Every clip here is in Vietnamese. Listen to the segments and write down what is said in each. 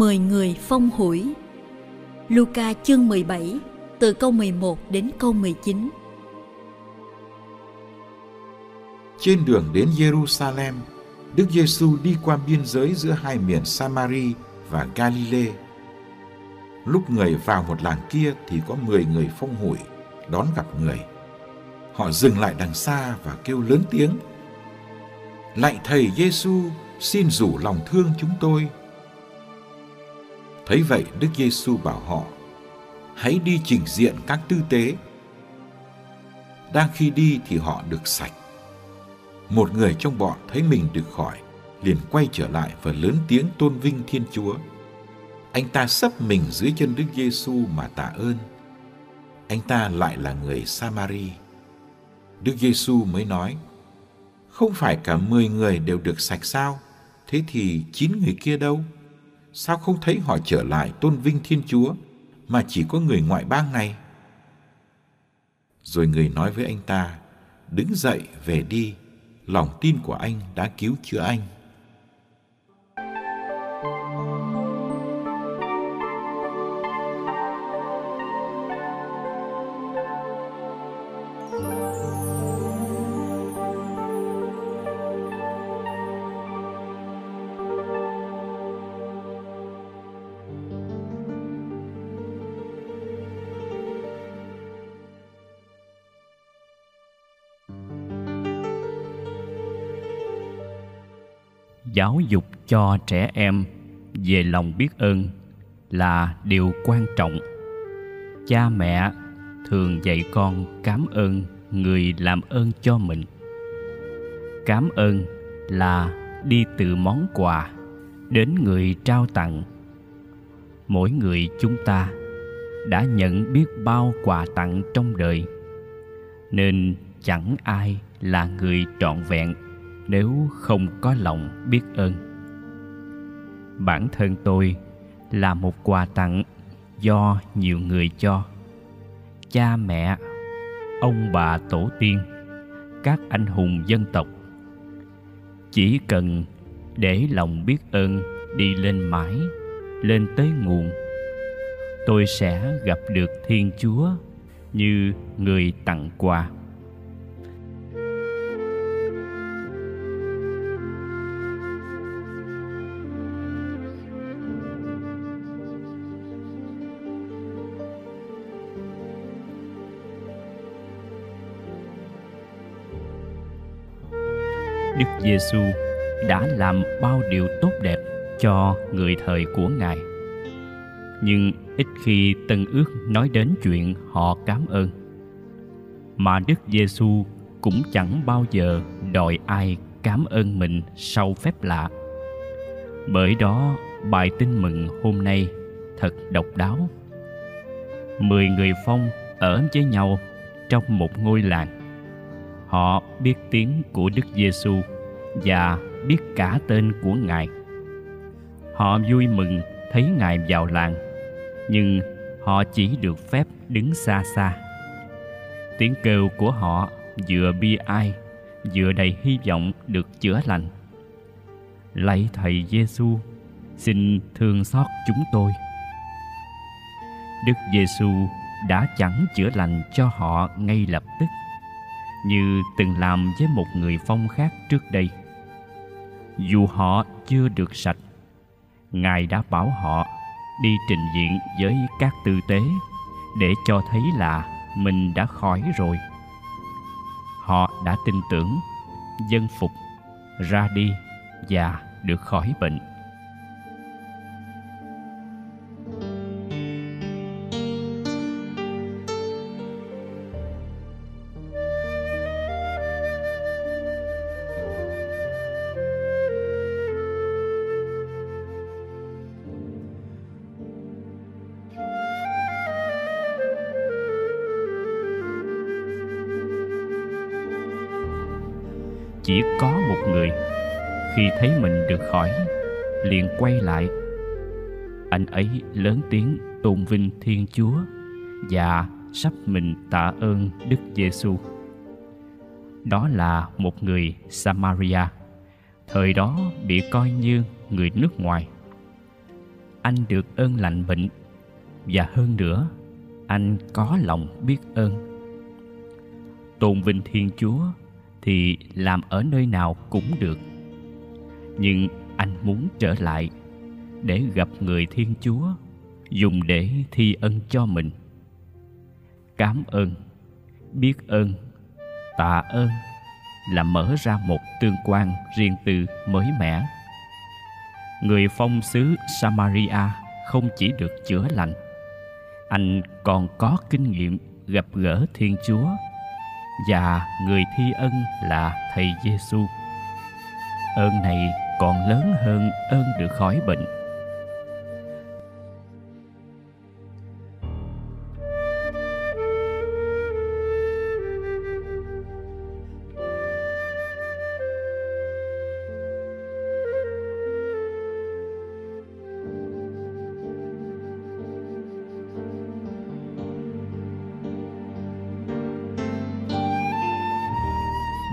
Mười người phong hủi Luca chương 17 từ câu 11 đến câu 19 Trên đường đến Jerusalem, Đức Giêsu đi qua biên giới giữa hai miền Samari và Galilee. Lúc người vào một làng kia thì có mười người phong hủi đón gặp người. Họ dừng lại đằng xa và kêu lớn tiếng. Lạy Thầy Giêsu, xin rủ lòng thương chúng tôi. Thấy vậy Đức Giêsu bảo họ, hãy đi trình diện các tư tế. Đang khi đi thì họ được sạch. Một người trong bọn thấy mình được khỏi, liền quay trở lại và lớn tiếng tôn vinh Thiên Chúa. Anh ta sấp mình dưới chân Đức Giêsu mà tạ ơn. Anh ta lại là người Samari. Đức Giêsu mới nói: Không phải cả mười người đều được sạch sao? Thế thì chín người kia đâu? Sao không thấy họ trở lại tôn vinh Thiên Chúa mà chỉ có người ngoại bang này? Rồi người nói với anh ta: Đứng dậy về đi, lòng tin của anh đã cứu chữa anh. Giáo dục cho trẻ em về lòng biết ơn là điều quan trọng. Cha mẹ thường dạy con cảm ơn người làm ơn cho mình. Cảm ơn là đi từ món quà đến người trao tặng. Mỗi người chúng ta đã nhận biết bao quà tặng trong đời, nên chẳng ai là người trọn vẹn nếu không có lòng biết ơn. Bản thân tôi là một quà tặng do nhiều người cho. Cha mẹ, ông bà tổ tiên, các anh hùng dân tộc. Chỉ cần để lòng biết ơn đi lên mãi lên tới nguồn, tôi sẽ gặp được thiên chúa như người tặng quà. Đức Giêsu đã làm bao điều tốt đẹp cho người thời của Ngài. Nhưng ít khi Tân Ước nói đến chuyện họ cảm ơn. Mà Đức Giêsu cũng chẳng bao giờ đòi ai cảm ơn mình sau phép lạ. Bởi đó, bài tin mừng hôm nay thật độc đáo. Mười người phong ở với nhau trong một ngôi làng họ biết tiếng của Đức Giêsu và biết cả tên của Ngài. Họ vui mừng thấy Ngài vào làng, nhưng họ chỉ được phép đứng xa xa. Tiếng kêu của họ vừa bi ai, vừa đầy hy vọng được chữa lành. Lạy Thầy Giêsu, xin thương xót chúng tôi. Đức Giêsu đã chẳng chữa lành cho họ ngay lập tức như từng làm với một người phong khác trước đây. Dù họ chưa được sạch, ngài đã bảo họ đi trình diện với các tư tế để cho thấy là mình đã khỏi rồi. Họ đã tin tưởng, dân phục, ra đi và được khỏi bệnh. Chỉ có một người. Khi thấy mình được khỏi, liền quay lại. Anh ấy lớn tiếng tôn vinh thiên chúa và sắp mình tạ ơn đức giêsu đó là một người samaria, thời đó bị coi như người nước ngoài. Anh được ơn lành bệnh và hơn nữa, anh có lòng biết ơn. Tôn vinh thiên chúa thì làm ở nơi nào cũng được. Nhưng anh muốn trở lại để gặp người thiên chúa, dùng để thi ân cho mình. Cảm ơn, biết ơn, tạ ơn là mở ra một tương quan riêng tư mới mẻ. Người phong sứ samaria không chỉ được chữa lành, anh còn có kinh nghiệm gặp gỡ thiên chúa và người thi ân là thầy Giêsu. Ơn này còn lớn hơn ơn được khỏi bệnh.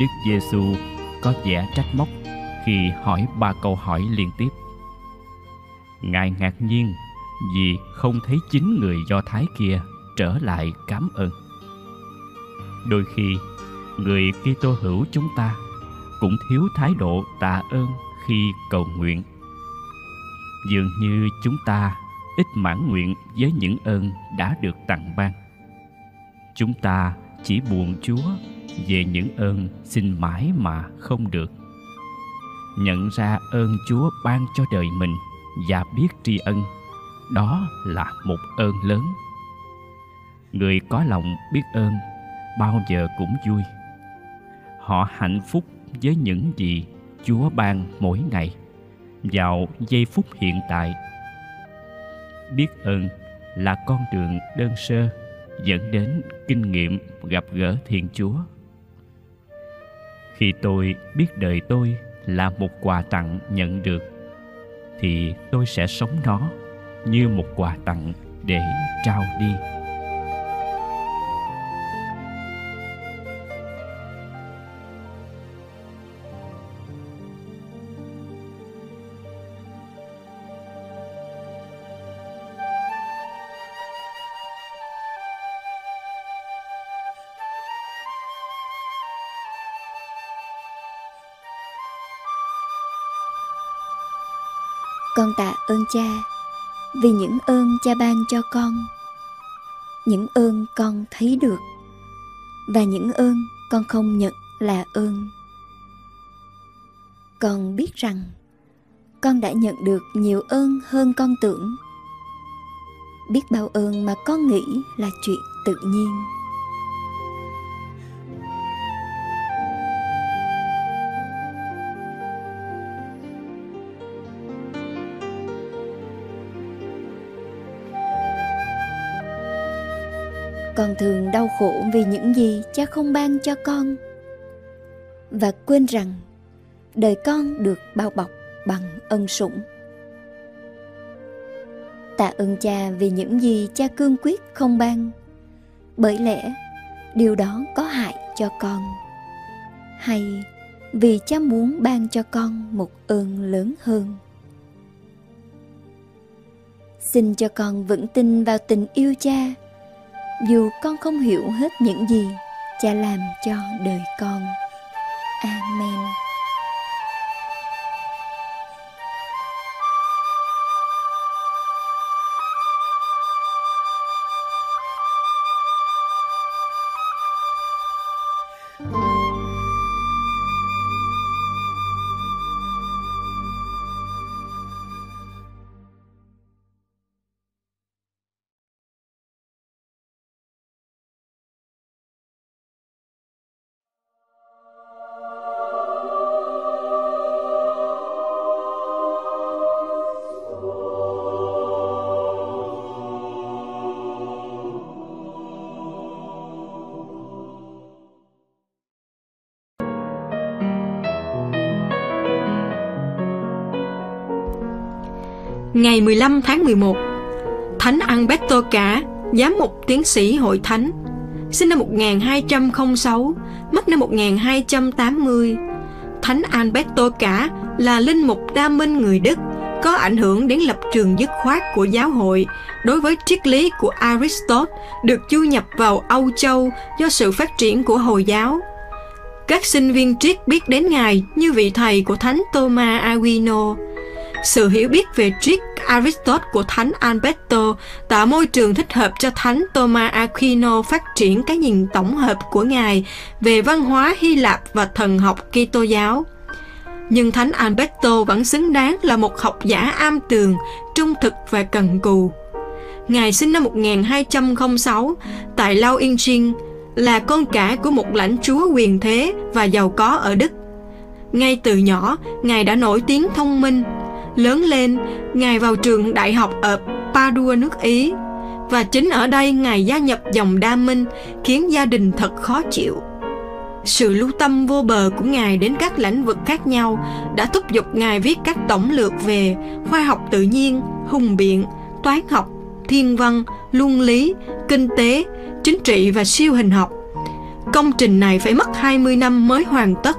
Đức Giêsu có vẻ trách móc khi hỏi ba câu hỏi liên tiếp. Ngài ngạc nhiên vì không thấy chính người Do Thái kia trở lại cảm ơn. Đôi khi, người Kitô hữu chúng ta cũng thiếu thái độ tạ ơn khi cầu nguyện. Dường như chúng ta ít mãn nguyện với những ơn đã được tặng ban. Chúng ta chỉ buồn Chúa, về những ơn xin mãi mà không được. Nhận ra ơn chúa ban cho đời mình và biết tri ân, đó là một ơn lớn. Người có lòng biết ơn bao giờ cũng vui. Họ hạnh phúc với những gì chúa ban mỗi ngày vào giây phút hiện tại. Biết ơn là con đường đơn sơ dẫn đến kinh nghiệm gặp gỡ thiên chúa. Khi tôi biết đời tôi là một quà tặng nhận được, thì tôi sẽ sống nó như một quà tặng để trao đi. Con tạ ơn cha, vì những ơn cha ban cho con. Những ơn con thấy được, và những ơn con không nhận là ơn. Con biết rằng, con đã nhận được nhiều ơn hơn con tưởng. Biết bao ơn mà con nghĩ là chuyện tự nhiên. Con thường đau khổ vì những gì cha không ban cho con. Và quên rằng, đời con được bao bọc bằng ân sủng. Tạ ơn cha vì những gì cha cương quyết không ban. Bởi lẽ, điều đó có hại cho con. Hay vì cha muốn ban cho con một ơn lớn hơn. Xin cho con vững tin vào tình yêu cha dù con không hiểu hết những gì cha làm cho đời con. Amen. Ngày 15 tháng 11, Thánh Alberto Cả, giám mục tiến sĩ hội thánh, sinh năm 1206, mất năm 1280. Thánh Alberto Cả là linh mục đa minh người Đức, có ảnh hưởng đến lập trường dứt khoát của giáo hội đối với triết lý của Aristotle được du nhập vào Âu Châu do sự phát triển của Hồi giáo. Các sinh viên triết biết đến Ngài như vị thầy của Thánh Thomas Aquino. Sự hiểu biết về triết Aristotle của Thánh Alberto tạo môi trường thích hợp cho Thánh Thomas Aquino phát triển cái nhìn tổng hợp của Ngài về văn hóa Hy Lạp và thần học Kitô giáo. Nhưng Thánh Alberto vẫn xứng đáng là một học giả am tường, trung thực và cần cù. Ngài sinh năm 1206 tại Lao Yên Trinh, là con cả của một lãnh chúa quyền thế và giàu có ở Đức. Ngay từ nhỏ, Ngài đã nổi tiếng thông minh. Lớn lên, Ngài vào trường đại học ở Padua nước Ý. Và chính ở đây Ngài gia nhập dòng đa minh, khiến gia đình thật khó chịu. Sự lưu tâm vô bờ của Ngài đến các lĩnh vực khác nhau đã thúc giục Ngài viết các tổng lược về khoa học tự nhiên, hùng biện, toán học, thiên văn, luân lý, kinh tế, chính trị và siêu hình học. Công trình này phải mất 20 năm mới hoàn tất.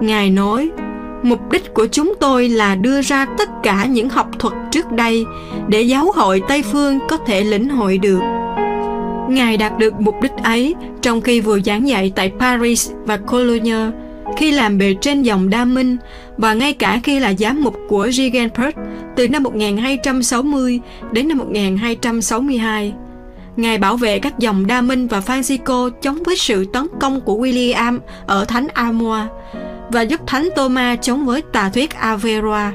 Ngài nói, mục đích của chúng tôi là đưa ra tất cả những học thuật trước đây để giáo hội Tây Phương có thể lĩnh hội được. Ngài đạt được mục đích ấy trong khi vừa giảng dạy tại Paris và Cologne, khi làm bề trên dòng Đa Minh và ngay cả khi là giám mục của Regensburg từ năm 1260 đến năm 1262. Ngài bảo vệ các dòng Đa Minh và Francisco chống với sự tấn công của William ở Thánh Armour và giúp Thánh Thomas chống với tà thuyết Averroa.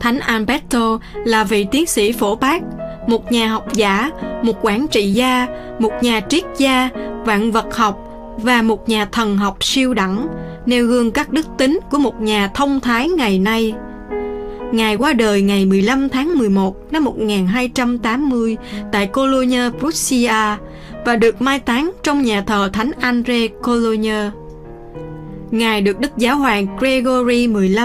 Thánh Alberto là vị tiến sĩ phổ bác, một nhà học giả, một quản trị gia, một nhà triết gia, vạn vật học và một nhà thần học siêu đẳng, nêu gương các đức tính của một nhà thông thái ngày nay. Ngài qua đời ngày 15 tháng 11 năm 1280 tại Cologne, Prussia và được mai táng trong nhà thờ Thánh Andre Cologne. Ngài được Đức Giáo hoàng Gregory XV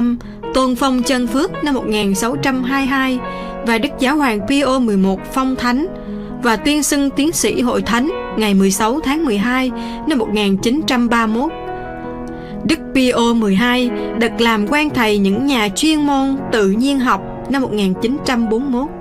tôn phong chân phước năm 1622 và Đức Giáo hoàng Pio XI phong thánh và tuyên xưng tiến sĩ hội thánh ngày 16 tháng 12 năm 1931. Đức Pio XII được làm quan thầy những nhà chuyên môn tự nhiên học năm 1941.